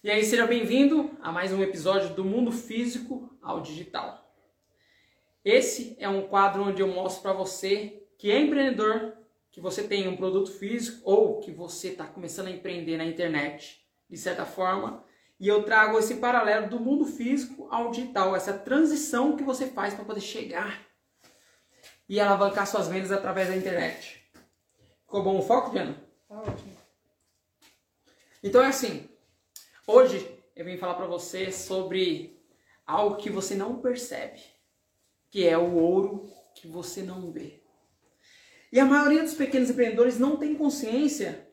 E aí, seja bem-vindo a mais um episódio do Mundo Físico ao Digital. Esse é um quadro onde eu mostro para você que é empreendedor, que você tem um produto físico ou que você está começando a empreender na internet, de certa forma, e eu trago esse paralelo do mundo físico ao digital, essa transição que você faz para poder chegar e alavancar suas vendas através da internet. Ficou bom o foco, Diana? Tá ótimo. Então é assim, hoje eu vim falar para você sobre algo que você não percebe, que é o ouro que você não vê. E a maioria dos pequenos empreendedores não tem consciência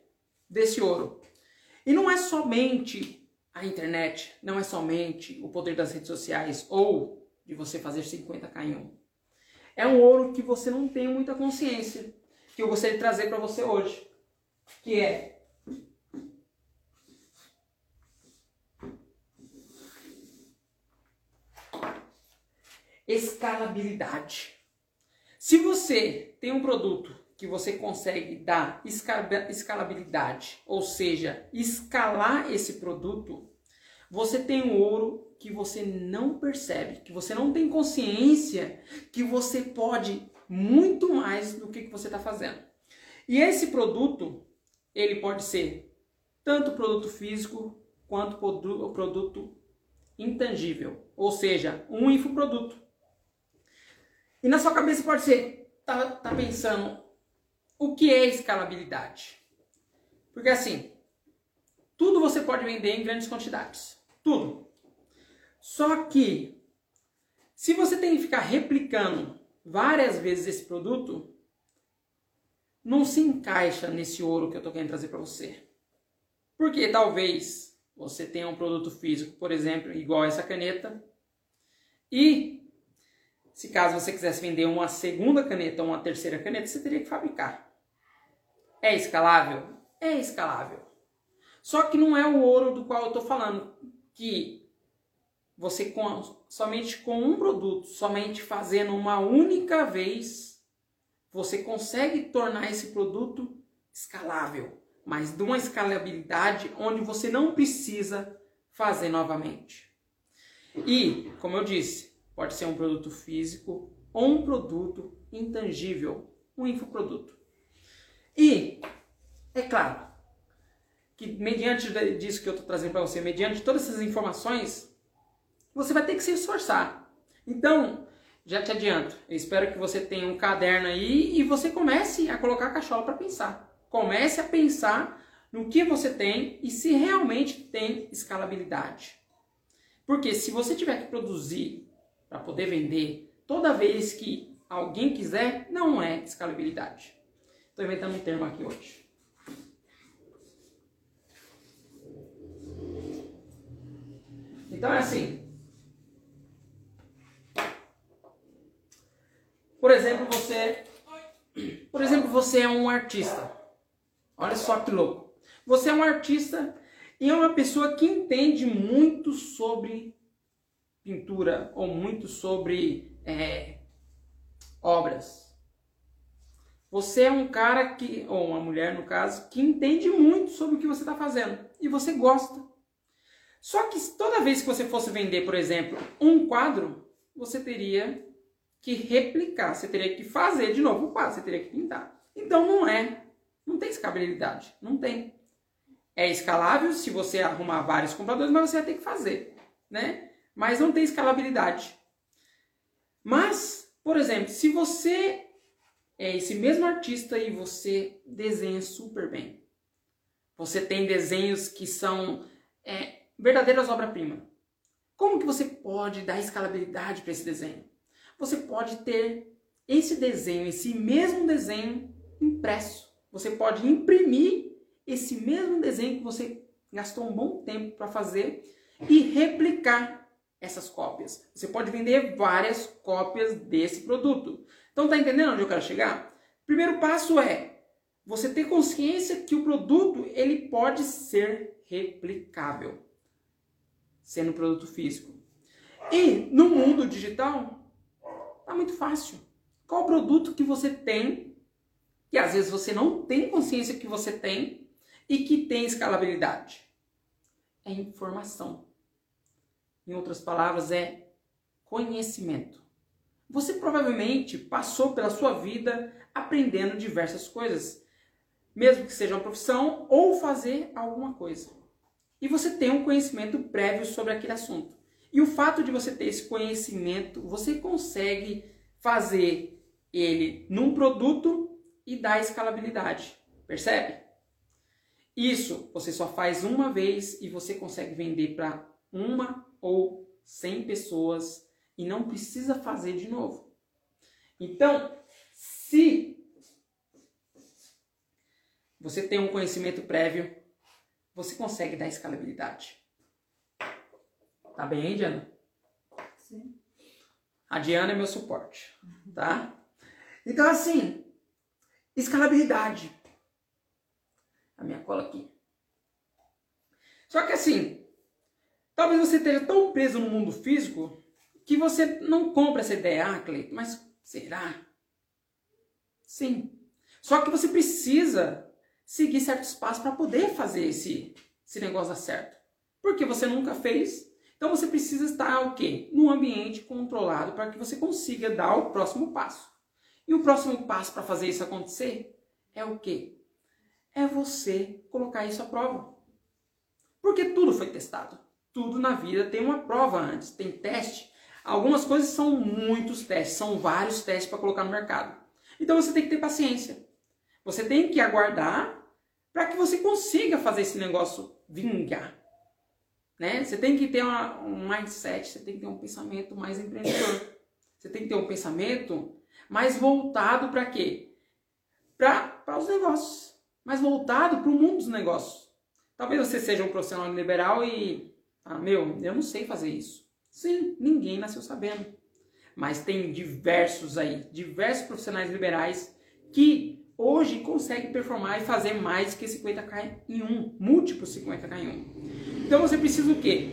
desse ouro. E não é somente a internet não é somente o poder das redes sociais ou de você fazer 50k em um. É um ouro que você não tem muita consciência, que eu gostaria de trazer para você hoje, que é escalabilidade. Se você tem um produto que você consegue dar escalabilidade, ou seja, escalar esse produto, você tem um ouro que você não percebe, que você não tem consciência que você pode muito mais do que, você está fazendo. E esse produto, ele pode ser tanto produto físico quanto produto intangível, ou seja, um infoproduto. E na sua cabeça pode ser, tá, tá pensando, o que é escalabilidade? Porque assim, tudo você pode vender em grandes quantidades. Tudo. Só que, se você tem que ficar replicando várias vezes esse produto, não se encaixa nesse ouro que eu estou querendo trazer para você. Porque talvez você tenha um produto físico, por exemplo, igual essa caneta, e se caso você quisesse vender uma segunda caneta ou uma terceira caneta, você teria que fabricar. É escalável? É escalável. Só que não é o ouro do qual eu estou falando, que você com, somente com um produto, somente fazendo uma única vez, você consegue tornar esse produto escalável, mas de uma escalabilidade onde você não precisa fazer novamente. E, como eu disse, Pode ser um produto físico ou um produto intangível, um infoproduto. E, é claro, que mediante disso que eu estou trazendo para você, mediante todas essas informações, você vai ter que se esforçar. Então, já te adianto, eu espero que você tenha um caderno aí e você comece a colocar a cachola para pensar. Comece a pensar no que você tem e se realmente tem escalabilidade. Porque se você tiver que produzir para poder vender toda vez que alguém quiser, não é escalabilidade. Estou inventando um termo aqui hoje. Então é assim. Por exemplo, você, por exemplo, você é um artista. Olha só que louco. Você é um artista e é uma pessoa que entende muito sobre pintura ou muito sobre é, obras. Você é um cara que, ou uma mulher no caso, que entende muito sobre o que você está fazendo e você gosta. Só que toda vez que você fosse vender, por exemplo, um quadro, você teria que replicar, você teria que fazer de novo o quadro, você teria que pintar. Então não é, não tem escalabilidade, não tem. É escalável se você arrumar vários compradores, mas você vai ter que fazer, né? Mas não tem escalabilidade. Mas, por exemplo, se você é esse mesmo artista e você desenha super bem, você tem desenhos que são é, verdadeiras obras-primas. Como que você pode dar escalabilidade para esse desenho? Você pode ter esse desenho, esse mesmo desenho impresso. Você pode imprimir esse mesmo desenho que você gastou um bom tempo para fazer e replicar essas cópias. Você pode vender várias cópias desse produto. Então tá entendendo onde eu quero chegar? Primeiro passo é você ter consciência que o produto ele pode ser replicável, sendo produto físico. E no mundo digital tá muito fácil. Qual produto que você tem que às vezes você não tem consciência que você tem e que tem escalabilidade? é informação. Em outras palavras, é conhecimento. Você provavelmente passou pela sua vida aprendendo diversas coisas, mesmo que seja uma profissão ou fazer alguma coisa. E você tem um conhecimento prévio sobre aquele assunto. E o fato de você ter esse conhecimento, você consegue fazer ele num produto e dar escalabilidade. Percebe? Isso você só faz uma vez e você consegue vender para uma ou cem pessoas e não precisa fazer de novo. Então, se você tem um conhecimento prévio, você consegue dar escalabilidade. Tá bem aí, Diana? Sim. A Diana é meu suporte, tá? Então, assim, escalabilidade. A minha cola aqui. Só que assim, talvez você esteja tão preso no mundo físico que você não compra essa ideia. Ah, Cleiton, mas será? Sim. Só que você precisa seguir certos passos para poder fazer esse, esse negócio dar certo. Porque você nunca fez. Então você precisa estar o quê? Num ambiente controlado para que você consiga dar o próximo passo. E o próximo passo para fazer isso acontecer é o quê? É você colocar isso à prova. Porque tudo foi testado. Tudo na vida tem uma prova antes, tem teste. Algumas coisas são muitos testes, são vários testes para colocar no mercado. Então você tem que ter paciência. Você tem que aguardar para que você consiga fazer esse negócio vingar. Né? Você tem que ter uma, um mindset, você tem que ter um pensamento mais empreendedor. Você tem que ter um pensamento mais voltado para quê? Para os negócios. Mais voltado para o mundo dos negócios. Talvez você seja um profissional liberal e, ah, meu, eu não sei fazer isso. Sim, ninguém nasceu sabendo. Mas tem diversos aí, diversos profissionais liberais que hoje conseguem performar e fazer mais que 50k em um, múltiplos 50k em um. Então você precisa o quê?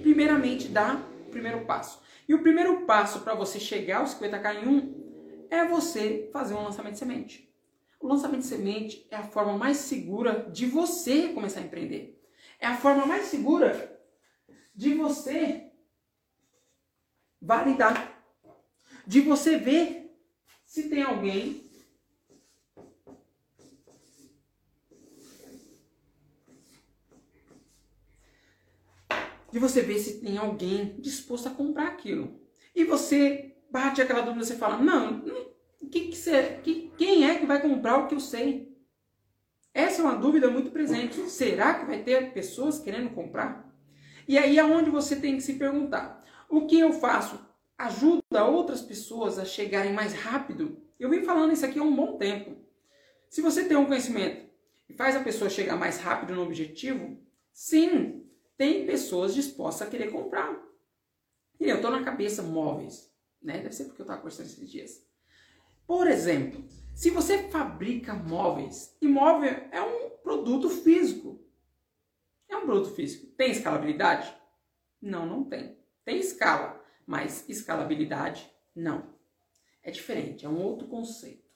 Primeiramente dar o primeiro passo. E o primeiro passo para você chegar aos 50k em um é você fazer um lançamento de semente. O lançamento de semente é a forma mais segura de você começar a empreender. É a forma mais segura de você validar. De você ver se tem alguém de você ver se tem alguém disposto a comprar aquilo. E você bate aquela dúvida, você fala, não, que que você, que, quem é que vai comprar o que eu sei? Essa é uma dúvida muito presente. Será que vai ter pessoas querendo comprar? E aí é onde você tem que se perguntar, o que eu faço? Ajuda outras pessoas a chegarem mais rápido? Eu venho falando isso aqui há um bom tempo. Se você tem um conhecimento e faz a pessoa chegar mais rápido no objetivo, sim, tem pessoas dispostas a querer comprar. E eu estou na cabeça móveis, né? Deve ser porque eu estava conversando esses dias. Por exemplo, se você fabrica móveis, imóvel é um produto físico. É um produto físico. Tem escalabilidade? Não, não tem. Tem escala, mas escalabilidade não. É diferente, é um outro conceito.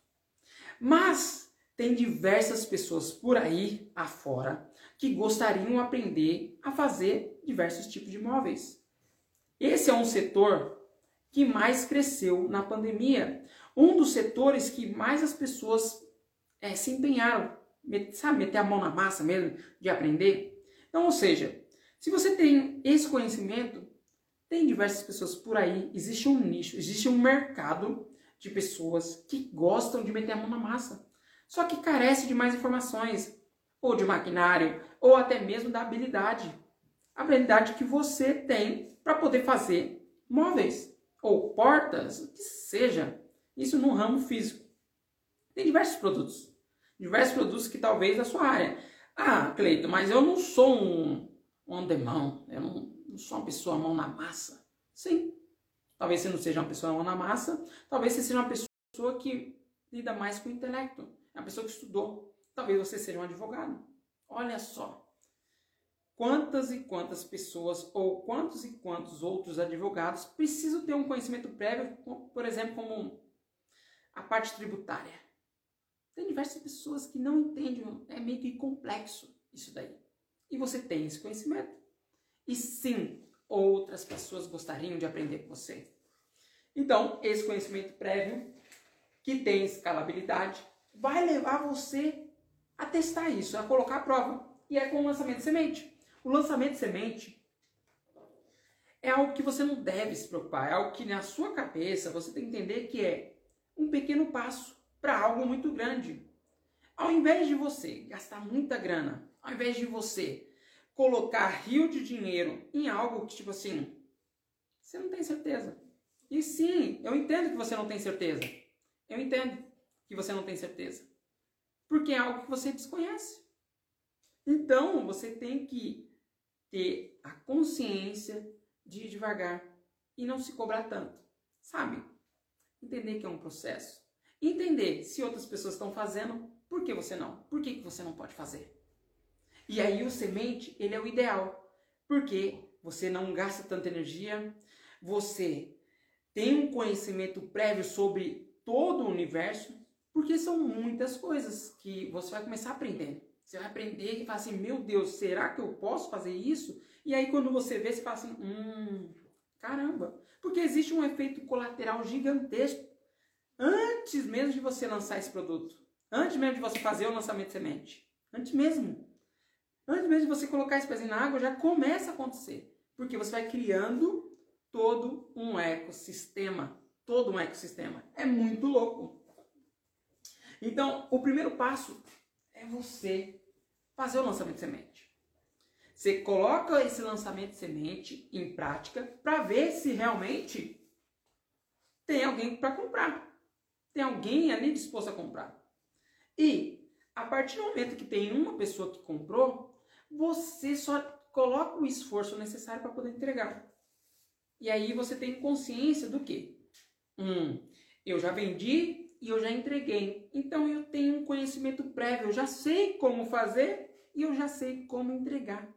Mas tem diversas pessoas por aí afora que gostariam de aprender a fazer diversos tipos de móveis. Esse é um setor que mais cresceu na pandemia. Um dos setores que mais as pessoas é, se empenharam, sabe, meter a mão na massa mesmo, de aprender. Então, ou seja, se você tem esse conhecimento, tem diversas pessoas por aí, existe um nicho, existe um mercado de pessoas que gostam de meter a mão na massa. Só que carece de mais informações, ou de maquinário, ou até mesmo da habilidade. A habilidade que você tem para poder fazer móveis, ou portas, o que seja. Isso no ramo físico. Tem diversos produtos. Diversos produtos que talvez da sua área. Ah, Cleito, mas eu não sou um, um andemão, eu não, não sou uma pessoa mão na massa. Sim. Talvez você não seja uma pessoa mão na massa, talvez você seja uma pessoa que lida mais com o intelecto. É uma pessoa que estudou. Talvez você seja um advogado. Olha só. Quantas e quantas pessoas ou quantos e quantos outros advogados precisam ter um conhecimento prévio, por exemplo, como a parte tributária. Tem diversas pessoas que não entendem, é meio que complexo isso daí. E você tem esse conhecimento. E sim, outras pessoas gostariam de aprender com você. Então, esse conhecimento prévio, que tem escalabilidade, vai levar você a testar isso, a colocar a prova. E é com o lançamento de semente. O lançamento de semente é algo que você não deve se preocupar, é algo que na sua cabeça você tem que entender que é um pequeno passo para algo muito grande. Ao invés de você gastar muita grana, ao invés de você colocar rio de dinheiro em algo que, tipo assim, você não tem certeza. E sim, eu entendo que você não tem certeza. Eu entendo que você não tem certeza. Porque é algo que você desconhece. Então, você tem que ter a consciência de ir devagar e não se cobrar tanto. Sabe? Entender que é um processo. Entender se outras pessoas estão fazendo, por que você não? Por que, que você não pode fazer? E aí o semente, ele é o ideal, porque você não gasta tanta energia, você tem um conhecimento prévio sobre todo o universo, porque são muitas coisas que você vai começar aprendendo. Você vai aprender e falar assim, meu Deus, será que eu posso fazer isso? E aí quando você vê, você fala assim, hum, caramba. Porque existe um efeito colateral gigantesco antes mesmo de você lançar esse produto. Antes mesmo de você fazer o lançamento de semente. Antes mesmo. Antes mesmo de você colocar esse pezinho na água, já começa a acontecer. Porque você vai criando todo um ecossistema. Todo um ecossistema. É muito louco. Então, o primeiro passo é você fazer o lançamento de semente. Você coloca esse lançamento de semente em prática para ver se realmente tem alguém para comprar. Tem alguém ali disposto a comprar. E a partir do momento que tem uma pessoa que comprou, você só coloca o esforço necessário para poder entregar. E aí você tem consciência do que? Hum, eu já vendi e eu já entreguei. Então eu tenho um conhecimento prévio, eu já sei como fazer e eu já sei como entregar.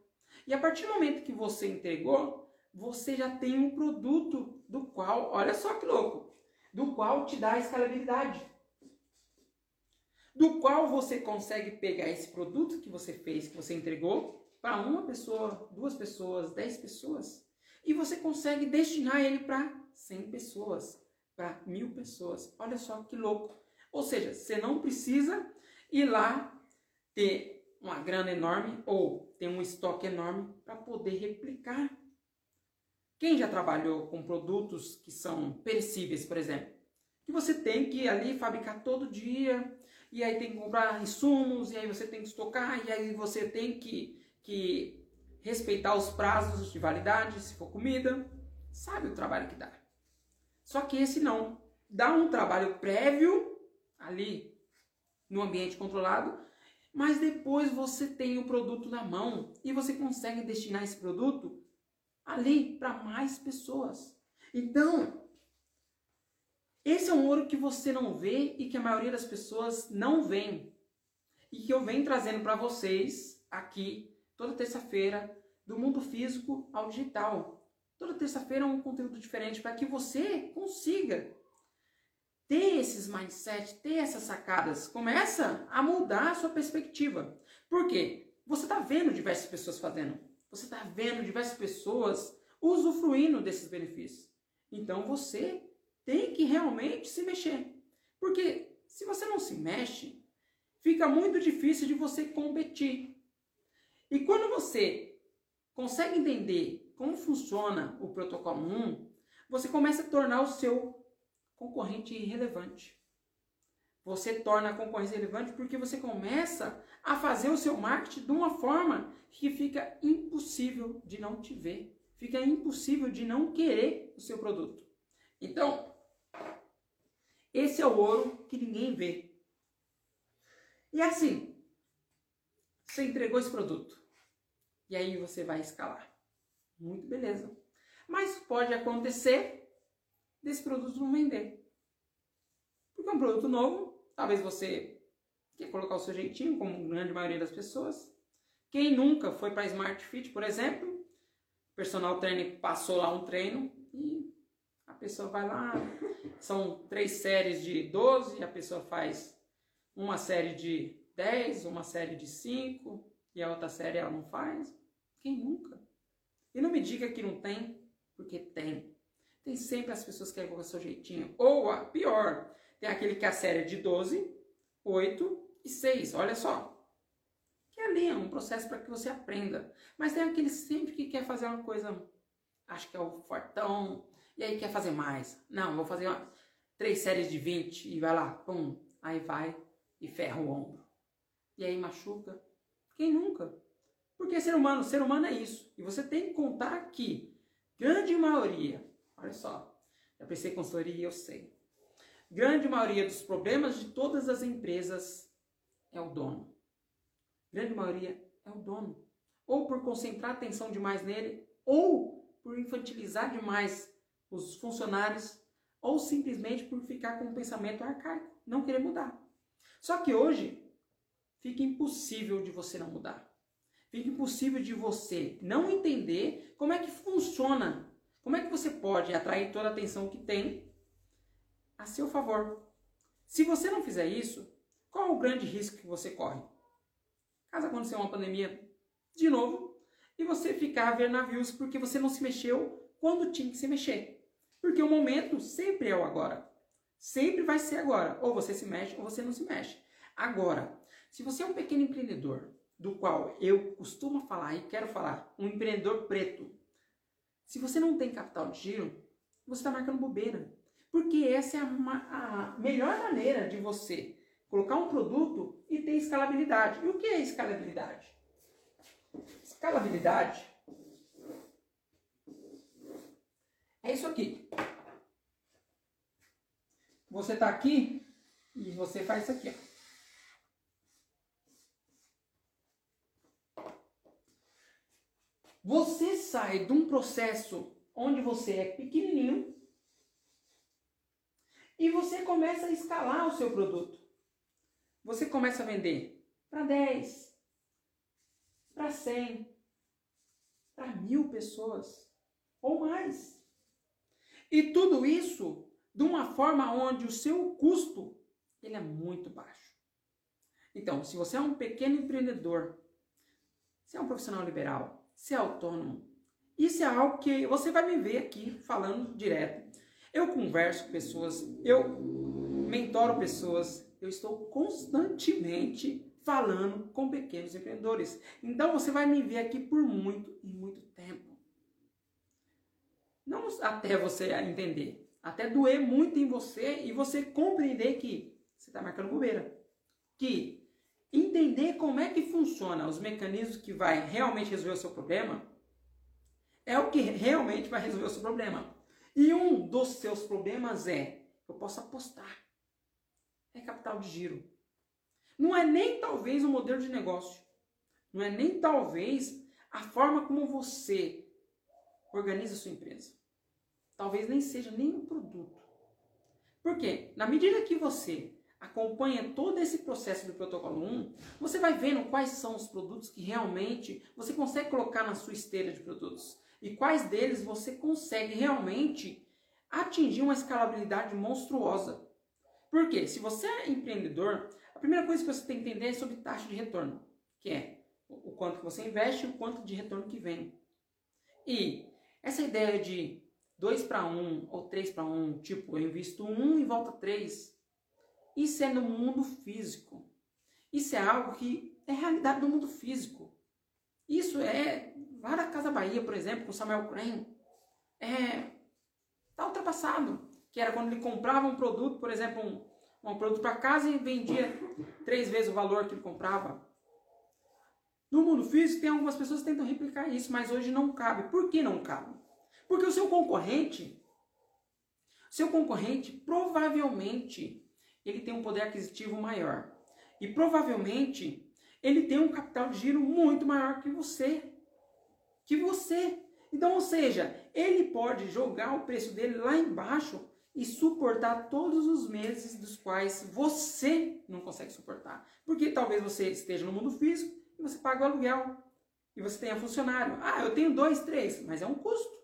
E a partir do momento que você entregou, você já tem um produto do qual, olha só que louco, do qual te dá a escalabilidade do qual você consegue pegar esse produto que você fez, que você entregou, para uma pessoa, duas pessoas, dez pessoas, e você consegue destinar ele para cem pessoas, para mil pessoas. Olha só que louco. Ou seja, você não precisa ir lá ter uma grana enorme ou ter um estoque enorme para poder replicar. Quem já trabalhou com produtos que são perecíveis, por exemplo, que você tem que ali fabricar todo dia, e aí tem que comprar insumos, e aí você tem que estocar, e aí você tem que, que respeitar os prazos de validade, se for comida. Sabe o trabalho que dá. Só que esse não. Dá um trabalho prévio ali no ambiente controlado, mas depois você tem o produto na mão e você consegue destinar esse produto ali para mais pessoas. Então, esse é um ouro que você não vê e que a maioria das pessoas não vê. E que eu venho trazendo para vocês aqui toda terça-feira, do mundo físico ao digital. Toda terça-feira é um conteúdo diferente para que você consiga ter esses mindset, ter essas sacadas. Começa a mudar a sua perspectiva. Por quê? Você está vendo diversas pessoas fazendo. Você está vendo diversas pessoas usufruindo desses benefícios. Então você tem que realmente se mexer. Porque se você não se mexe, fica muito difícil de você competir. E quando você consegue entender como funciona o protocolo 1, você começa a tornar o seu concorrente irrelevante. Você torna a concorrência relevante porque você começa a fazer o seu marketing de uma forma que fica impossível de não te ver, fica impossível de não querer o seu produto. Então, esse é o ouro que ninguém vê. E assim, você entregou esse produto. E aí você vai escalar. Muito beleza. Mas pode acontecer desse produto não vender. Porque é um produto novo, talvez você quer colocar o seu jeitinho, como a grande maioria das pessoas. Quem nunca foi para Smart Fit, por exemplo, o personal trainer passou lá um treino e a pessoa vai lá, são três séries de 12, a pessoa faz uma série de 10, uma série de 5, e a outra série ela não faz? Quem nunca? E não me diga que não tem, porque tem. Tem sempre as pessoas que querem colocar seu jeitinho. Ou a pior, tem aquele que a série é de 12, 8 e 6. Olha só. Que ali é um processo para que você aprenda. Mas tem aquele sempre que quer fazer uma coisa, acho que é o fortão, e aí quer fazer mais. Não, vou fazer uma, três séries de 20 e vai lá, pum. Aí vai e ferra o ombro. E aí machuca. Quem nunca? Porque ser humano, ser humano é isso. E você tem que contar que grande maioria, olha só, já pensei em consultoria eu sei. Grande maioria dos problemas de todas as empresas é o dono. Grande maioria é o dono. Ou por concentrar atenção demais nele, ou por infantilizar demais os funcionários, ou simplesmente por ficar com um pensamento arcaico, não querer mudar. Só que hoje fica impossível de você não mudar. Fica impossível de você não entender como é que funciona, como é que você pode atrair toda a atenção que tem a seu favor. Se você não fizer isso, qual o grande risco que você corre? Caso aconteça uma pandemia de novo e você ficar a ver navios porque você não se mexeu quando tinha que se mexer. Porque o momento sempre é o agora. Sempre vai ser agora. Ou você se mexe ou você não se mexe. Agora, se você é um pequeno empreendedor do qual eu costumo falar e quero falar, um empreendedor preto. Se você não tem capital de giro, você está marcando bobeira. Porque essa é a, a, melhor maneira de você colocar um produto e ter escalabilidade. E o que é escalabilidade? Escalabilidade é isso aqui. Você está aqui e você faz isso aqui. Ó. Você sai de um processo onde você é pequenininho e você começa a escalar o seu produto. Você começa a vender para 10, para 100, para mil pessoas ou mais. E tudo isso de uma forma onde o seu custo ele é muito baixo. Então, se você é um pequeno empreendedor, se é um profissional liberal, ser autônomo. Isso é algo que você vai me ver aqui falando direto. Eu converso com pessoas, eu mentoro pessoas, eu estou constantemente falando com pequenos empreendedores. Então você vai me ver aqui por muito e muito tempo. Não até você entender, até doer muito em você e você compreender que você está marcando bobeira. Que entender como é que funciona os mecanismos que vai realmente resolver o seu problema, é o que realmente vai resolver o seu problema. E um dos seus problemas é, eu posso apostar, é capital de giro. Não é nem talvez o modelo de negócio, não é nem talvez a forma como você organiza a sua empresa. Talvez nem seja nem o produto. Por quê? Na medida que você acompanha todo esse processo do protocolo 1, você vai vendo quais são os produtos que realmente você consegue colocar na sua esteira de produtos e quais deles você consegue realmente atingir uma escalabilidade monstruosa. Porque se você é empreendedor, a primeira coisa que você tem que entender é sobre taxa de retorno, que é o quanto que você investe e o quanto de retorno que vem. E essa ideia de 2 para 1 ou 3 para 1, tipo, eu invisto 1 e volta 3, isso é no mundo físico. Isso é algo que é realidade do mundo físico. Isso é lá da Casa Bahia, por exemplo, com Samuel Crane. É, tá ultrapassado. Que era quando ele comprava um produto, por exemplo, um, um produto para casa e vendia três vezes o valor que ele comprava. No mundo físico tem algumas pessoas que tentam replicar isso, mas hoje não cabe. Por que não cabe? Porque o seu concorrente, seu concorrente provavelmente ele tem um poder aquisitivo maior. E provavelmente ele tem um capital de giro muito maior que você. Que você. Então, ou seja, ele pode jogar o preço dele lá embaixo e suportar todos os meses dos quais você não consegue suportar. Porque talvez você esteja no mundo físico e você paga o aluguel. E você tenha funcionário. Ah, eu tenho dois, três, mas é um custo.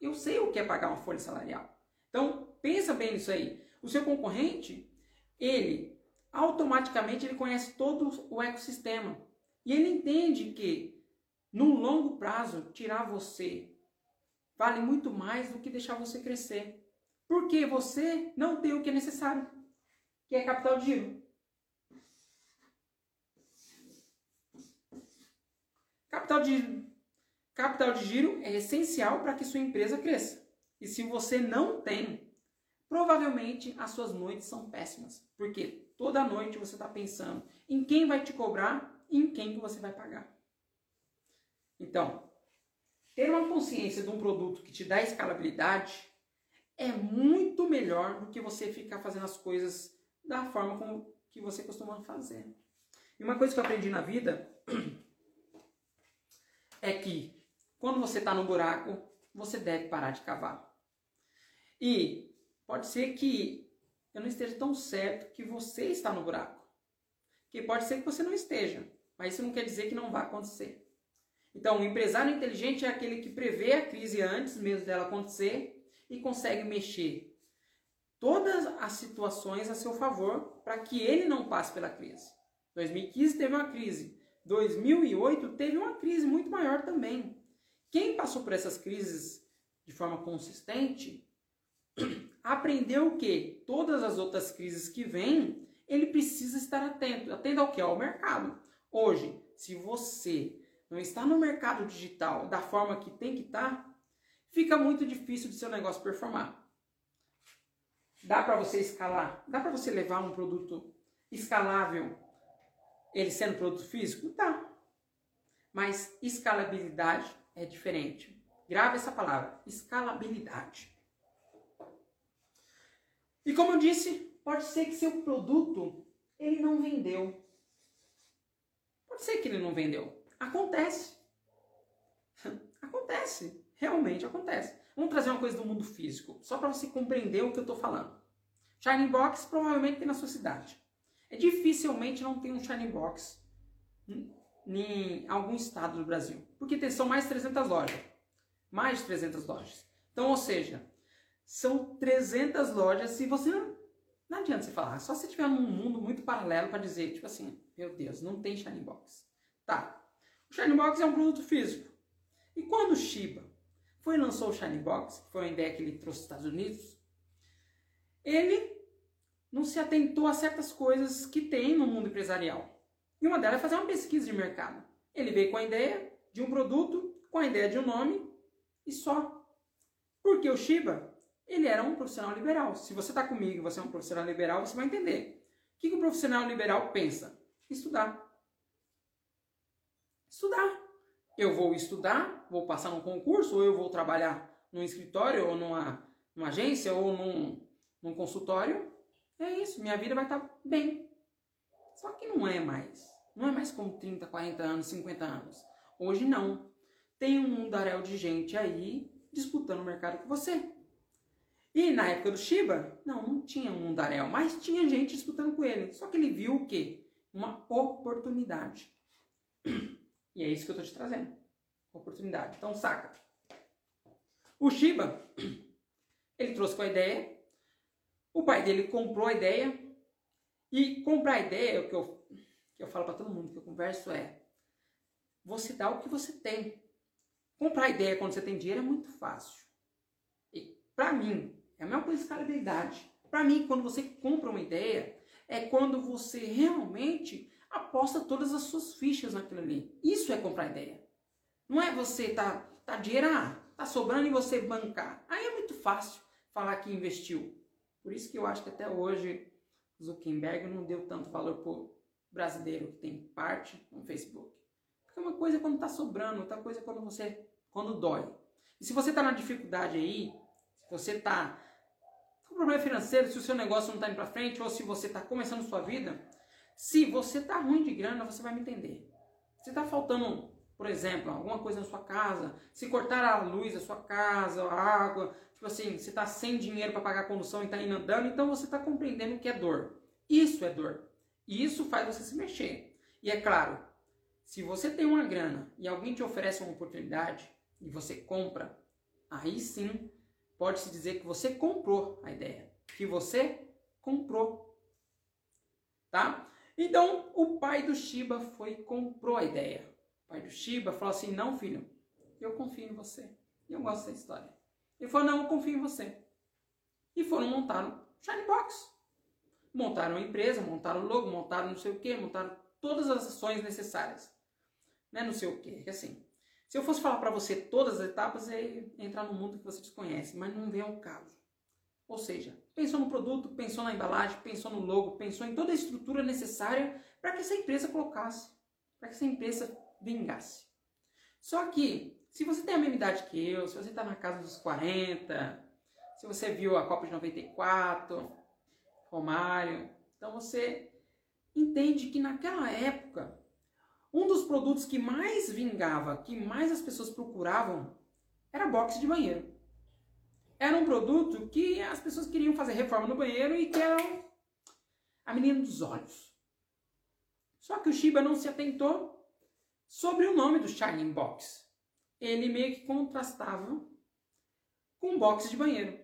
Eu sei o que é pagar uma folha salarial. Então, pensa bem nisso aí. O seu concorrente, ele automaticamente ele conhece todo o ecossistema. E ele entende que no longo prazo tirar você vale muito mais do que deixar você crescer. Porque você não tem o que é necessário, que é capital de giro. Capital de, capital de giro é essencial para que sua empresa cresça. E se você não tem, provavelmente as suas noites são péssimas. Porque toda noite você está pensando em quem vai te cobrar e em quem que você vai pagar. Então, ter uma consciência de um produto que te dá escalabilidade é muito melhor do que você ficar fazendo as coisas da forma como que você costuma fazer. E uma coisa que eu aprendi na vida é que quando você está no buraco, você deve parar de cavar. E pode ser que eu não esteja tão certo que você está no buraco. Que pode ser que você não esteja, mas isso não quer dizer que não vai acontecer. Então, o empresário inteligente é aquele que prevê a crise antes mesmo dela acontecer e consegue mexer todas as situações a seu favor para que ele não passe pela crise. 2015 teve uma crise, 2008 teve uma crise muito maior também. Quem passou por essas crises de forma consistente aprendeu que todas as outras crises que vêm, ele precisa estar atento. Atento ao que? Ao mercado. Hoje, se você não está no mercado digital da forma que tem que estar, fica muito difícil de seu negócio performar. Dá para você escalar? Dá para você levar um produto escalável ele sendo produto físico? Tá. Mas escalabilidade é diferente. Grave essa palavra, escalabilidade. E como eu disse, pode ser que seu produto ele não vendeu. Pode ser que ele não vendeu. Acontece. acontece. Realmente acontece. Vamos trazer uma coisa do mundo físico, só para você compreender o que eu estou falando. Shining Box provavelmente tem na sua cidade. É dificilmente não tem um Shining Box em algum estado do Brasil. Porque são mais de 300 lojas. Mais de 300 lojas. Então, ou seja, são 300 lojas. Se você não, não adianta você falar, só se tiver num mundo muito paralelo para dizer, tipo assim, meu Deus, não tem Shining Box. Tá. O Shining Box é um produto físico. E quando o Shiba foi lançou o Shining Box, que foi uma ideia que ele trouxe dos Estados Unidos, ele não se atentou a certas coisas que tem no mundo empresarial. E uma delas é fazer uma pesquisa de mercado. Ele veio com a ideia de um produto, com a ideia de um nome e só. Porque o Shiba, ele era um profissional liberal. Se você está comigo e você é um profissional liberal, você vai entender. O que, que o profissional liberal pensa? Estudar. Estudar. Eu vou estudar, vou passar num concurso, ou eu vou trabalhar num escritório, ou numa, numa agência, ou num, num consultório, é isso, minha vida vai estar tá bem. Só que não é mais. Não é mais como 30, 40 anos, 50 anos. Hoje não. Tem um mundaréu de gente aí disputando o mercado com você. E na época do Shiba, não, não tinha um mundaréu, mas tinha gente disputando com ele. Só que ele viu o quê? Uma oportunidade. E é isso que eu estou te trazendo. Oportunidade. Então, saca. O Shiba, ele trouxe com a ideia o pai dele comprou a ideia e comprar a ideia, o que eu, que eu falo para todo mundo que eu converso é você dá o que você tem. Comprar a ideia quando você tem dinheiro é muito fácil. E para mim, é a mesma coisa de escalabilidade. Para mim, quando você compra uma ideia, é quando você realmente aposta todas as suas fichas naquilo ali. Isso é comprar ideia. Não é você tá, tá dinheiro, ah, tá sobrando e você bancar. Aí é muito fácil falar que investiu. Por isso que eu acho que até hoje Zuckerberg não deu tanto valor pro brasileiro que tem parte no Facebook. Porque uma coisa é quando está sobrando, outra coisa é quando você quando dói. E se você está na dificuldade aí, se você está com problema financeiro, se o seu negócio não está indo para frente, ou se você está começando sua vida, se você está ruim de grana, você vai me entender. Se está faltando por exemplo, alguma coisa na sua casa, se cortar a luz da sua casa, a água, tipo assim, você está sem dinheiro para pagar a condução e está indo andando, então você está compreendendo o que é dor. Isso é dor. E isso faz você se mexer. E é claro, se você tem uma grana e alguém te oferece uma oportunidade e você compra, aí sim pode-se dizer que você comprou a ideia. Que você comprou. Tá? Então, o pai do Shiba foi e comprou a ideia. O pai do Shiba falou assim: Não, filho, eu confio em você. Eu gosto dessa história. Ele falou: Não, eu confio em você. E foram montar o Shine Box. Montaram a empresa, montaram o logo, montaram não sei o que, montaram todas as ações necessárias. Né? Não sei o que, assim. Se eu fosse falar para você todas as etapas, é entrar no mundo que você desconhece, mas não vem ao caso. Ou seja, pensou no produto, pensou na embalagem, pensou no logo, pensou em toda a estrutura necessária para que essa empresa colocasse, para que essa empresa vingasse. Só que, se você tem a mesma idade que eu, se você está na casa dos 40, se você viu a Copa de 94, Romário, então você entende que naquela época, um dos produtos que mais vingava, que mais as pessoas procuravam, era boxe de banheiro era um produto que as pessoas queriam fazer reforma no banheiro e que era a menina dos olhos. Só que o Shiba não se atentou sobre o nome do Shining Box. Ele meio que contrastava com box de banheiro.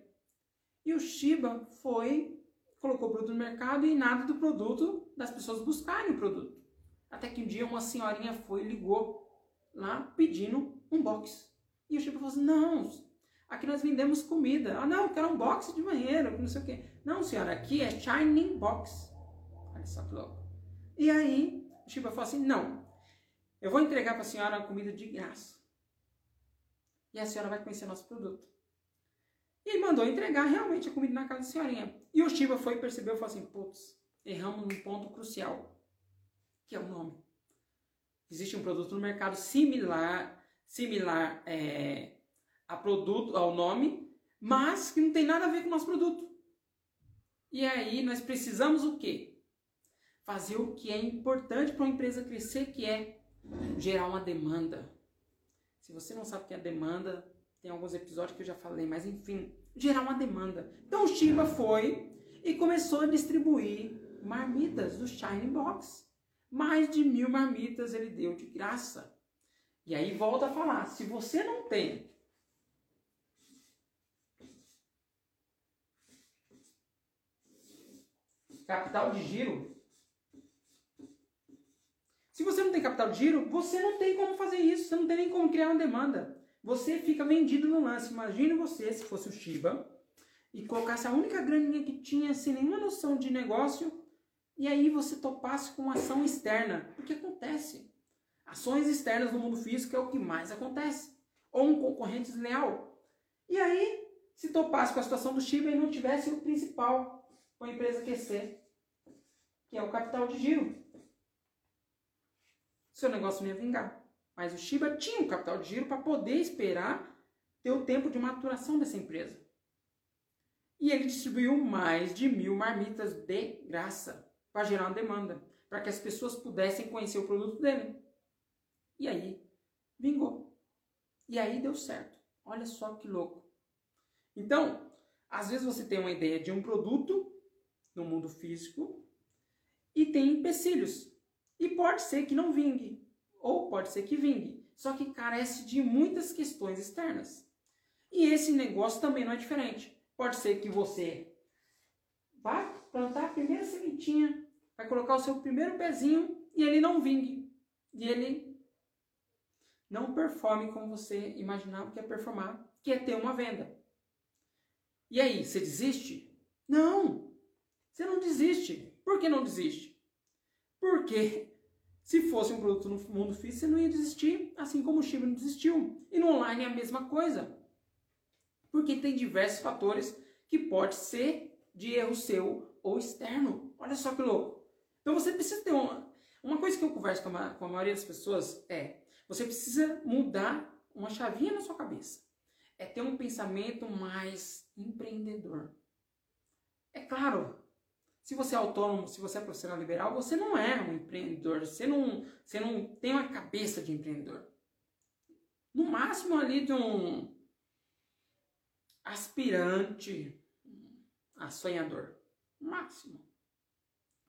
E o Shiba foi, colocou o produto no mercado e nada do produto, das pessoas buscarem o produto. Até que um dia uma senhorinha foi ligou lá pedindo um box. E o Shiba falou assim: não, Aqui nós vendemos comida. Ah, não, eu quero um box de banheiro, não sei o quê. Não, senhora, aqui é Shining Box. Olha só que louco. E aí, o Shiba falou assim: não, eu vou entregar para a senhora a comida de graça. E a senhora vai conhecer nosso produto. E ele mandou entregar realmente a comida na casa da senhorinha. E o Shiba foi, percebeu e falou assim: putz, erramos num ponto crucial, que é o nome. Existe um produto no mercado similar, similar é, a produto, ao nome, mas que não tem nada a ver com o nosso produto. E aí nós precisamos o quê? Fazer o que é importante para uma empresa crescer, que é gerar uma demanda. Se você não sabe o que é demanda, tem alguns episódios que eu já falei, mas enfim, gerar uma demanda. Então o Shiba foi e começou a distribuir marmitas do Shine Box. Mais de mil marmitas ele deu de graça. E aí volta a falar, se você não tem capital de giro. Se você não tem capital de giro, você não tem como fazer isso, você não tem nem como criar uma demanda. Você fica vendido no lance. Imagine você, se fosse o Shiba, e colocasse a única graninha que tinha sem nenhuma noção de negócio, e aí você topasse com ação externa. O que acontece? Ações externas no mundo físico é o que mais acontece. Ou um concorrente desleal. E aí, se topasse com a situação do Shiba e não tivesse o principal, com a empresa QC, que é o capital de giro. Seu negócio não ia vingar. Mas o Shiba tinha um capital de giro para poder esperar ter o tempo de maturação dessa empresa. E ele distribuiu mais de mil marmitas de graça para gerar uma demanda, para que as pessoas pudessem conhecer o produto dele. E aí, vingou. E aí deu certo. Olha só que louco. Então, às vezes você tem uma ideia de um produto no mundo físico e tem empecilhos. E pode ser que não vingue, ou pode ser que vingue, só que carece de muitas questões externas. E esse negócio também não é diferente. Pode ser que você vá plantar a primeira sementinha, vai colocar o seu primeiro pezinho e ele não vingue. E ele não performe como você imaginava que ia performar, que é ter uma venda. E aí, você desiste? Não! Você não desiste. Por que não desiste? Porque se fosse um produto no mundo físico, você não ia desistir, assim como o Shiba não desistiu. E no online é a mesma coisa. Porque tem diversos fatores que pode ser de erro seu ou externo. Olha só que louco. Então você precisa ter uma. Uma coisa que eu converso com a, com a maioria das pessoas é: você precisa mudar uma chavinha na sua cabeça. É ter um pensamento mais empreendedor. É claro, se você é autônomo, se você é profissional liberal, você não é um empreendedor, você não, você não tem uma cabeça de empreendedor. No máximo ali de um aspirante a sonhador. No máximo.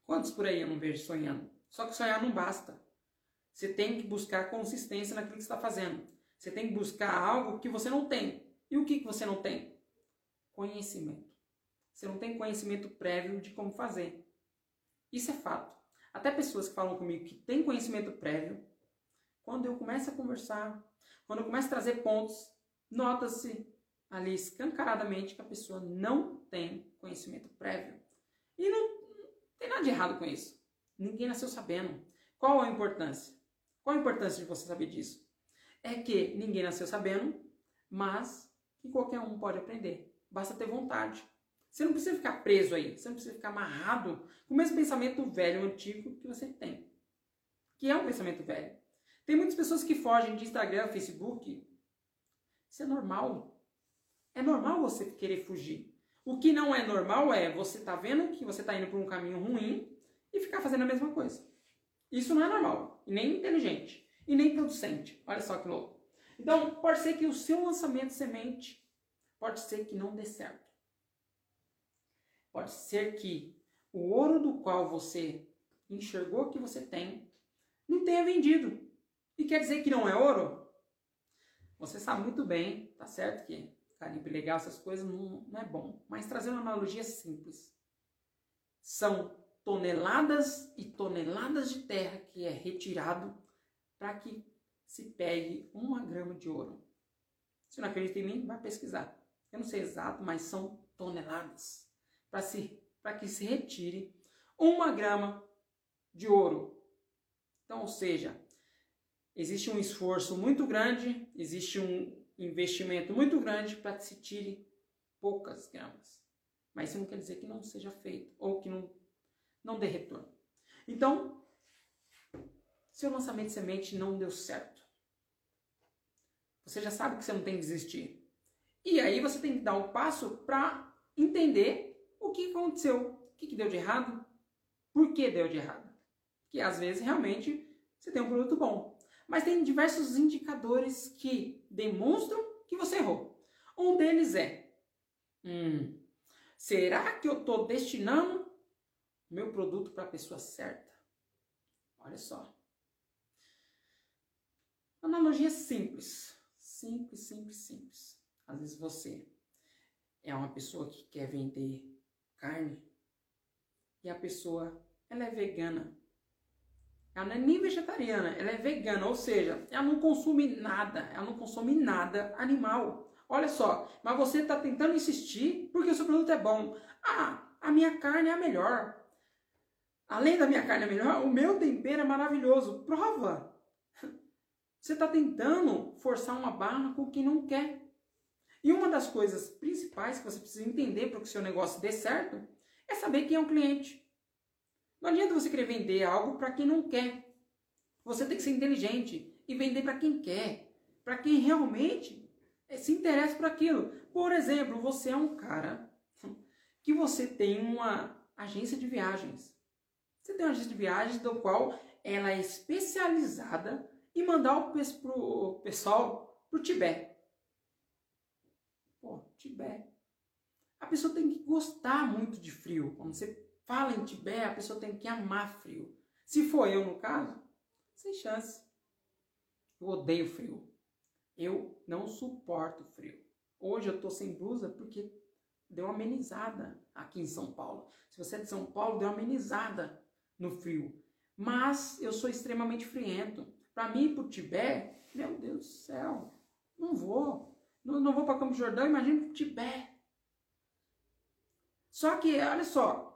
Quantos por aí eu não vejo sonhando? Só que sonhar não basta. Você tem que buscar consistência naquilo que está fazendo. Você tem que buscar algo que você não tem. E o que, que você não tem? Conhecimento. Você não tem conhecimento prévio de como fazer. Isso é fato. até pessoas que falam comigo que têm conhecimento prévio, quando eu começo a conversar, quando eu começo a trazer pontos, nota-se ali escancaradamente que a pessoa não tem conhecimento prévio. E não, não tem nada de errado com isso. Ninguém nasceu sabendo. Qual a importância? Qual a importância de você saber disso? É que ninguém nasceu sabendo, mas que qualquer um pode aprender. Basta ter vontade. Você não precisa ficar preso aí, você não precisa ficar amarrado com o mesmo pensamento velho, antigo que você tem. Que é um pensamento velho. Tem muitas pessoas que fogem de Instagram, Facebook. Isso é normal. É normal você querer fugir. O que não é normal é você tá vendo que você tá indo por um caminho ruim e ficar fazendo a mesma coisa. Isso não é normal, nem inteligente, e nem producente. Olha só que louco. Então, pode ser que o seu lançamento semente pode ser que não dê certo. Pode ser que o ouro do qual você enxergou que você tem não tenha vendido. E quer dizer que não é ouro? Você sabe muito bem, tá certo que calibre legal, essas coisas não, não é bom. Mas trazendo uma analogia simples. São toneladas e toneladas de terra que é retirado para que se pegue uma grama de ouro. Se não acredita em mim, vai pesquisar. Eu não sei exato, mas são toneladas para se, que se retire uma grama de ouro. Então, ou seja, existe um esforço muito grande, existe um investimento muito grande para que se tire poucas gramas. Mas isso não quer dizer que não seja feito ou que não, não dê retorno. Então, seu lançamento de semente não deu certo. Você já sabe que você não tem que desistir. E aí você tem que dar um passo para entender que aconteceu? O que, que deu de errado? Por que deu de errado? Que às vezes realmente você tem um produto bom. Mas tem diversos indicadores que demonstram que você errou. Um deles é: hum, será que eu estou destinando meu produto para a pessoa certa? Olha só. Analogia simples. Simples, simples, simples. Às vezes você é uma pessoa que quer vender carne e a pessoa ela é vegana. Ela não é nem vegetariana, ela é vegana, ou seja, ela não consome nada, ela não consome nada animal. Olha só, mas você está tentando insistir porque o seu produto é bom. Ah, a minha carne é a melhor. Além da minha carne é melhor, o meu tempero é maravilhoso. Prova! Você está tentando forçar uma barra com quem não quer. E uma das coisas principais que você precisa entender para que o seu negócio dê certo é saber quem é o cliente. Não adianta você querer vender algo para quem não quer. Você tem que ser inteligente e vender para quem quer, para quem realmente se interessa por aquilo. Por exemplo, você é um cara que você tem uma agência de viagens. Você tem uma agência de viagens do qual ela é especializada em mandar o pessoal para o Tibete. Tibete. A pessoa tem que gostar muito de frio. Quando você fala em Tibete, a pessoa tem que amar frio. Se for eu, no caso, sem chance. Eu odeio frio. Eu não suporto frio. Hoje eu tô sem blusa porque deu uma amenizada aqui em São Paulo. Se você é de São Paulo, deu uma amenizada no frio. Mas eu sou extremamente friento. Para mim pro Tibete, meu Deus do céu, não vou. Não, não vou para Campo Jordão, imagina Tibete. Só que, olha só,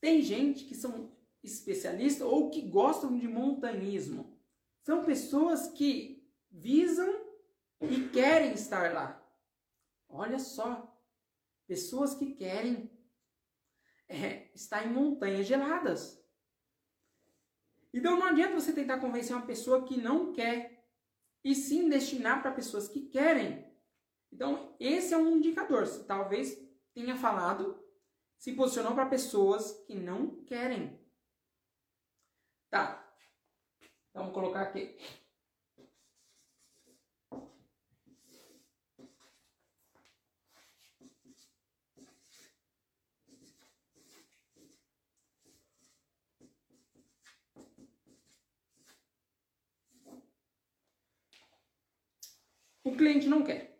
tem gente que são especialistas ou que gostam de montanismo. São pessoas que visam e querem estar lá. Olha só, pessoas que querem é, estar em montanhas geladas. Então não adianta você tentar convencer uma pessoa que não quer e sim destinar para pessoas que querem. Então, esse é um indicador. Você talvez tenha falado, se posicionou para pessoas que não querem. Tá. Então, vamos colocar aqui. O cliente não quer.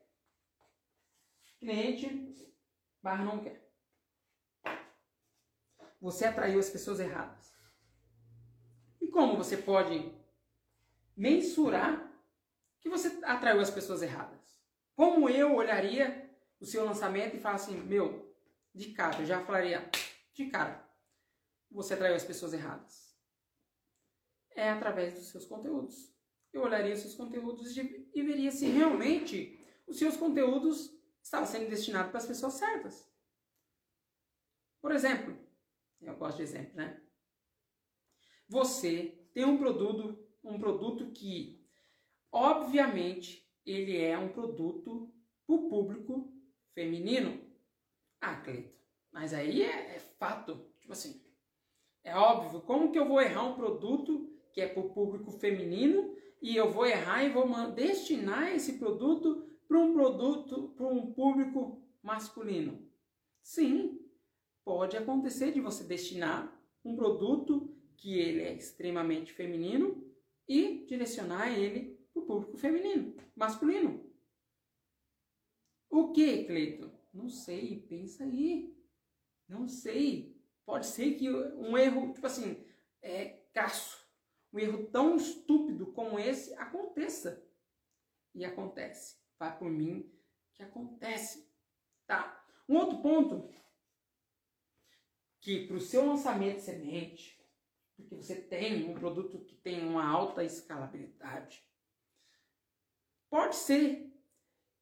Cliente barra não quer. Você atraiu as pessoas erradas. E como você pode mensurar que você atraiu as pessoas erradas? Como eu olharia o seu lançamento e falar assim, meu, de cara, eu já falaria, de cara, você atraiu as pessoas erradas. É através dos seus conteúdos. Eu olharia seus conteúdos e veria se realmente os seus conteúdos estavam sendo destinados para as pessoas certas. Por exemplo, eu gosto de exemplo, né? Você tem um produto, um produto que, obviamente, ele é um produto para o público feminino. Ah, Cleito, mas aí é, é, fato. Tipo assim, é óbvio. Como que eu vou errar um produto que é para o público feminino e eu vou errar e vou destinar esse produto para um produto, para um público masculino? Sim, pode acontecer de você destinar um produto que ele é extremamente feminino e direcionar ele para o público feminino, masculino. O que, Cleiton? Não sei, pensa aí. Não sei. Pode ser que um erro, tipo assim, é caço, um erro tão estúpido como esse aconteça. E acontece. Vai por mim que acontece. Tá? Um outro ponto que para o seu lançamento semente, porque você tem um produto que tem uma alta escalabilidade, pode ser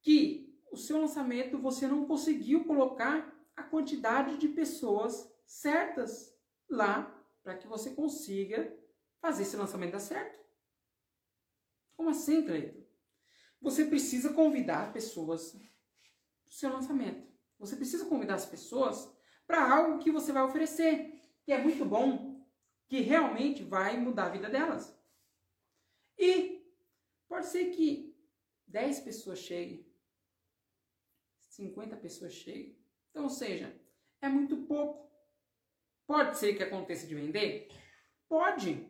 que o seu lançamento você não conseguiu colocar a quantidade de pessoas certas lá para que você consiga fazer esse lançamento dar certo. Como assim, Cleiton? Você precisa convidar pessoas para o seu lançamento. Você precisa convidar as pessoas para algo que você vai oferecer, que é muito bom, que realmente vai mudar a vida delas. E pode ser que 10 pessoas cheguem 50 pessoas cheguem. Então, ou seja, é muito pouco. Pode ser que aconteça de vender? Pode.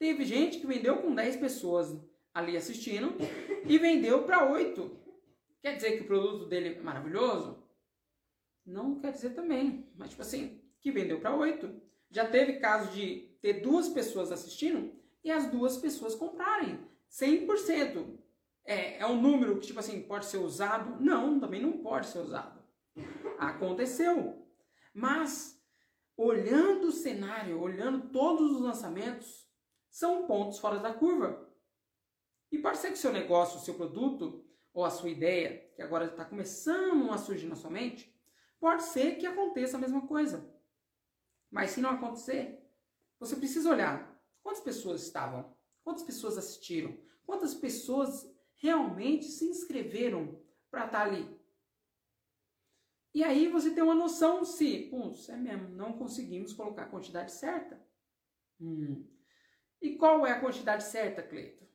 Teve gente que vendeu com 10 pessoas ali assistindo e vendeu para 8. Quer dizer que o produto dele é maravilhoso? Não quer dizer também. Mas, tipo assim, que vendeu para 8. Já teve caso de ter duas pessoas assistindo e as duas pessoas comprarem. 100% é, é um número que, tipo assim, pode ser usado? Não, também não pode ser usado. Aconteceu. Mas, olhando o cenário, olhando todos os lançamentos, são pontos fora da curva. E pode ser que o seu negócio, o seu produto, ou a sua ideia, que agora está começando a surgir na sua mente, pode ser que aconteça a mesma coisa. Mas se não acontecer, você precisa olhar quantas pessoas estavam, quantas pessoas assistiram, quantas pessoas realmente se inscreveram para estar tá ali. E aí você tem uma noção se, putz, é mesmo, não conseguimos colocar a quantidade certa. Hum. E qual é a quantidade certa, Cleito?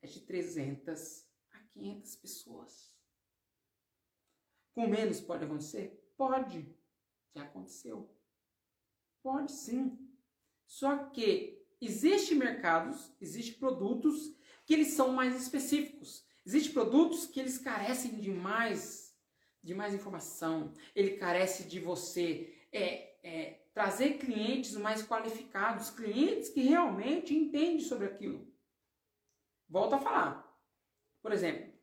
É de 300 a 500 pessoas. Com menos pode acontecer? Pode. Já aconteceu. Pode sim. Só que existe mercados, existe produtos que eles são mais específicos. Existem produtos que eles carecem de mais, de mais informação. Ele carece de você é, é, trazer clientes mais qualificados, clientes que realmente entendem sobre aquilo. Volto a falar. Por exemplo,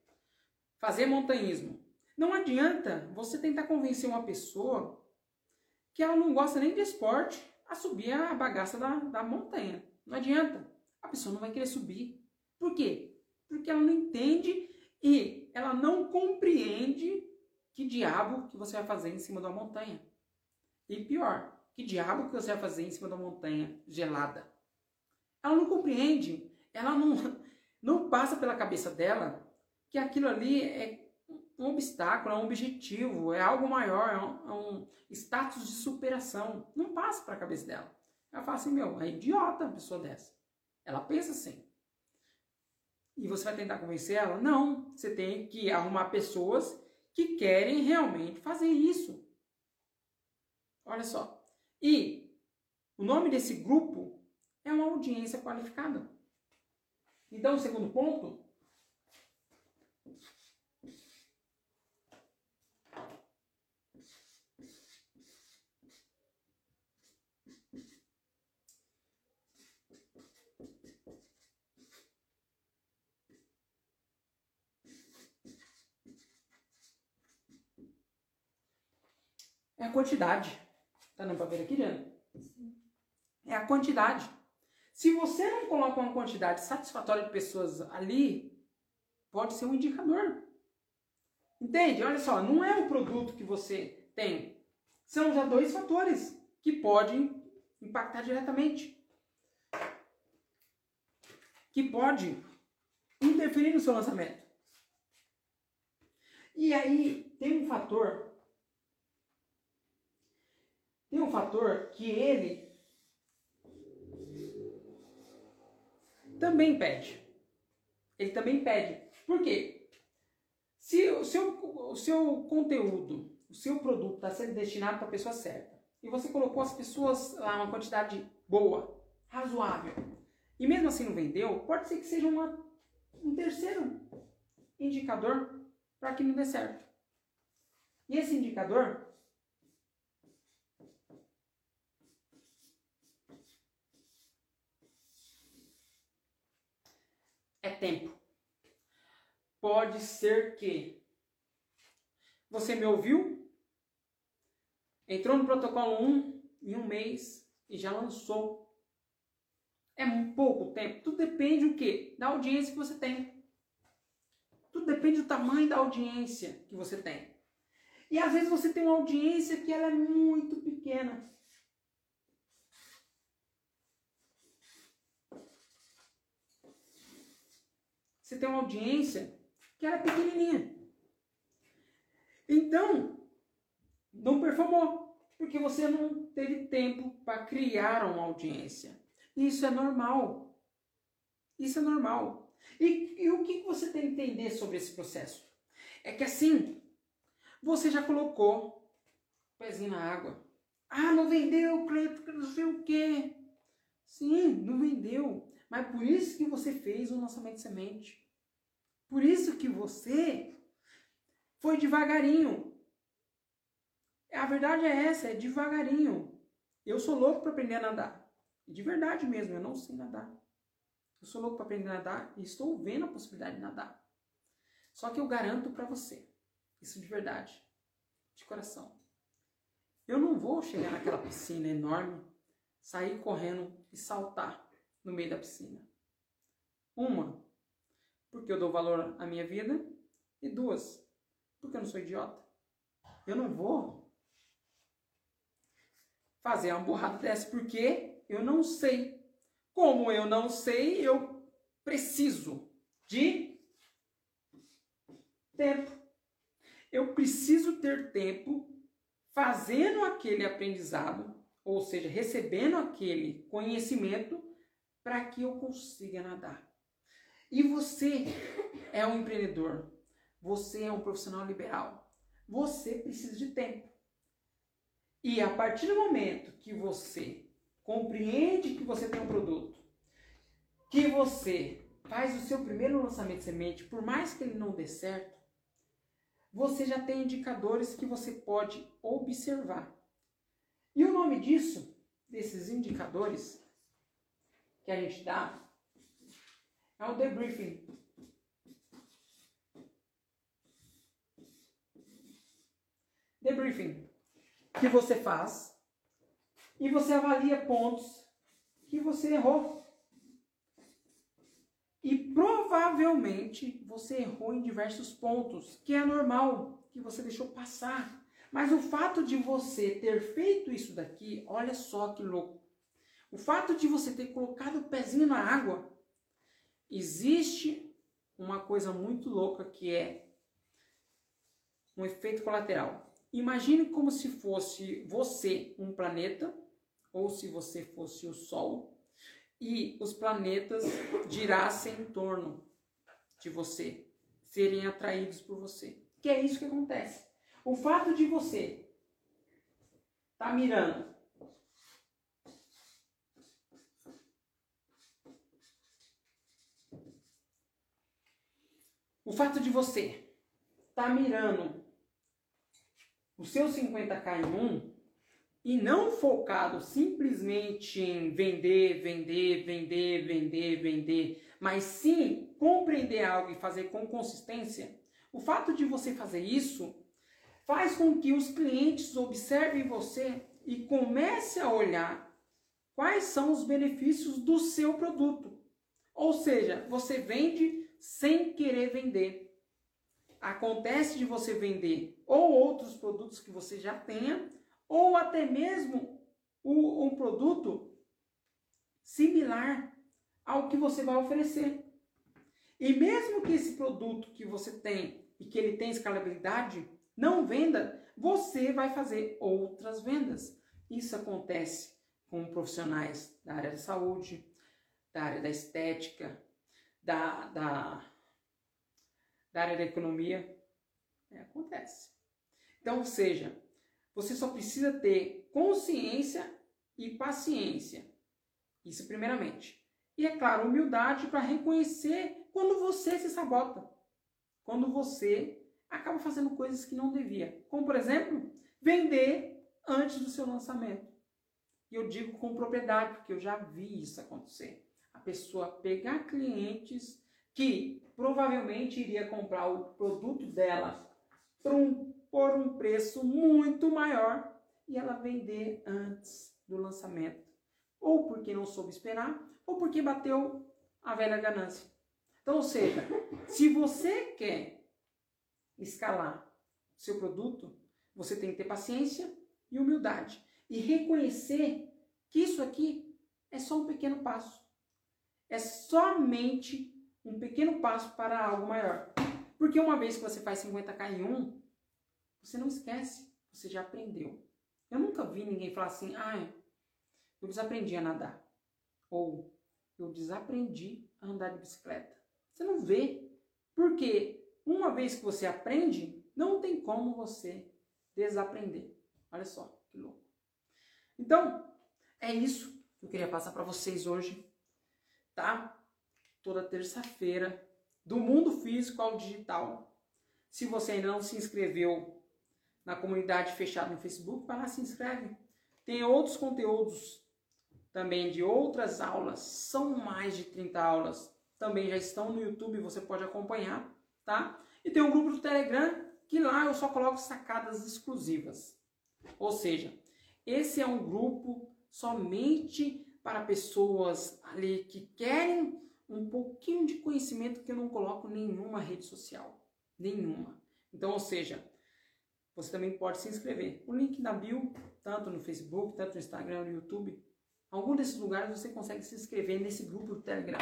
fazer montanhismo. Não adianta você tentar convencer uma pessoa que ela não gosta nem de esporte a subir a bagaça da, da montanha. Não adianta. A pessoa não vai querer subir. Por quê? Porque ela não entende e ela não compreende que diabo que você vai fazer em cima uma montanha. E pior, que diabo que você vai fazer em cima uma montanha gelada. Ela não compreende, ela não, não passa pela cabeça dela que aquilo ali é um obstáculo, é um objetivo, é algo maior, é um, é um status de superação. Não passa para a cabeça dela. Ela fala assim, meu, é idiota uma pessoa dessa. Ela pensa assim. E você vai tentar convencer ela? Não. Você tem que arrumar pessoas que querem realmente fazer isso. Olha só. E o nome desse grupo é uma audiência qualificada. Então, o segundo ponto. É a quantidade. Tá dando pra ver aqui, Diana? É a quantidade. Se você não coloca uma quantidade satisfatória de pessoas ali, pode ser um indicador. Entende? Olha só, não é o produto que você tem. São já dois fatores que podem impactar diretamente. Que pode interferir no seu lançamento. E aí tem um fator. Tem um fator que ele também pede. Ele também pede. Por quê? Se o seu, o seu conteúdo, o seu produto está sendo destinado para a pessoa certa, e você colocou as pessoas lá uma quantidade boa, razoável, e mesmo assim não vendeu, pode ser que seja uma, um terceiro indicador para que não dê certo. E esse indicador é tempo. Pode ser que você me ouviu, entrou no protocolo 1 em um mês e já lançou. É um pouco tempo. Tudo depende do quê? Da audiência que você tem. Tudo depende do tamanho da audiência que você tem. E às vezes você tem uma audiência que ela é muito pequena. Você tem uma audiência que era pequenininha. Então, não performou, porque você não teve tempo para criar uma audiência. Isso é normal. Isso é normal. E, e o que você tem que entender sobre esse processo? É que assim, você já colocou o pezinho na água. Ah, não vendeu, Cleiton, não sei o quê. Sim, não vendeu. Mas por isso que você fez o lançamento de semente. Por isso que você foi devagarinho. A verdade é essa, é devagarinho. Eu sou louco para aprender a nadar. De verdade mesmo, eu não sei nadar. Eu sou louco para aprender a nadar e estou vendo a possibilidade de nadar. Só que eu garanto para você, isso de verdade, de coração. Eu não vou chegar naquela piscina enorme, sair correndo e saltar no meio da piscina. Uma, porque eu dou valor à minha vida, e duas, porque eu não sou idiota. Eu não vou fazer uma borrada dessa porque eu não sei. Como eu não sei, eu preciso de tempo. Eu preciso ter tempo fazendo aquele aprendizado, ou seja, recebendo aquele conhecimento para que eu consiga nadar. E você é um empreendedor, você é um profissional liberal. Você precisa de tempo. E a partir do momento que você compreende que você tem um produto, que você faz o seu primeiro lançamento de semente, por mais que ele não dê certo, você já tem indicadores que você pode observar. E o nome disso, desses indicadores que a gente dá, é o debriefing. Debriefing que você faz e você avalia pontos que você errou. E provavelmente você errou em diversos pontos, que é normal, que você deixou passar. Mas o fato de você ter feito isso daqui, olha só que louco. O fato de você ter colocado o pezinho na água existe uma coisa muito louca que é um efeito colateral. Imagine como se fosse você um planeta ou se você fosse o Sol e os planetas girassem em torno de você, serem atraídos por você. Que é isso que acontece. O fato de você estar tá mirando O fato de você estar tá mirando o seu 50k em um e não focado simplesmente em vender, vender, vender, vender, vender, mas sim compreender algo e fazer com consistência, o fato de você fazer isso faz com que os clientes observem você e comece a olhar quais são os benefícios do seu produto. Ou seja, você vende sem querer vender. Acontece de você vender ou outros produtos que você já tenha, ou até mesmo um produto similar ao que você vai oferecer. E mesmo que esse produto que você tem e que ele tem escalabilidade não venda, você vai fazer outras vendas. Isso acontece com profissionais da área da saúde, da área da estética, da, da, da área da economia. É, acontece. Então, ou seja, você só precisa ter consciência e paciência. Isso primeiramente. E é claro, humildade para reconhecer quando você se sabota. Quando você acaba fazendo coisas que não devia. Como, por exemplo, vender antes do seu lançamento. E eu digo com propriedade, porque eu já vi isso acontecer. Pessoa pegar clientes que provavelmente iria comprar o produto dela por um, por um preço muito maior e ela vender antes do lançamento. Ou porque não soube esperar, ou porque bateu a velha ganância. Então, ou seja, se você quer escalar seu produto, você tem que ter paciência e humildade e reconhecer que isso aqui é só um pequeno passo. É somente um pequeno passo para algo maior. Porque uma vez que você faz 50k em um, você não esquece, você já aprendeu. Eu nunca vi ninguém falar assim, ah, eu desaprendi a nadar. Ou eu desaprendi a andar de bicicleta. Você não vê. Porque uma vez que você aprende, não tem como você desaprender. Olha só que louco. Então, é isso que eu queria passar para vocês hoje, tá? Toda terça-feira, do mundo físico ao digital. Se você ainda não se inscreveu na comunidade fechada no Facebook, vai lá se inscreve. Tem outros conteúdos também de outras aulas, são mais de 30 aulas, também já estão no YouTube, você pode acompanhar, tá? E tem um grupo do Telegram que lá eu só coloco sacadas exclusivas. Ou seja, esse é um grupo somente para pessoas ali que querem um pouquinho de conhecimento que eu não coloco nenhuma rede social, nenhuma. Então, ou seja, você também pode se inscrever. O link na bio, tanto no Facebook, tanto no Instagram, no YouTube, algum desses lugares você consegue se inscrever nesse grupo do Telegram.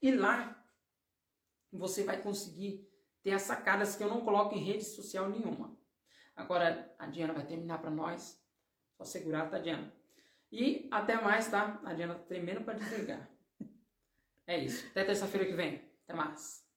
E lá você vai conseguir ter as sacadas que eu não coloco em rede social nenhuma. Agora a Diana vai terminar para nós. Só segurar, tá, Diana? E até mais, tá? A Diana tá tremendo para desligar. É isso. Até terça-feira que vem. Até mais.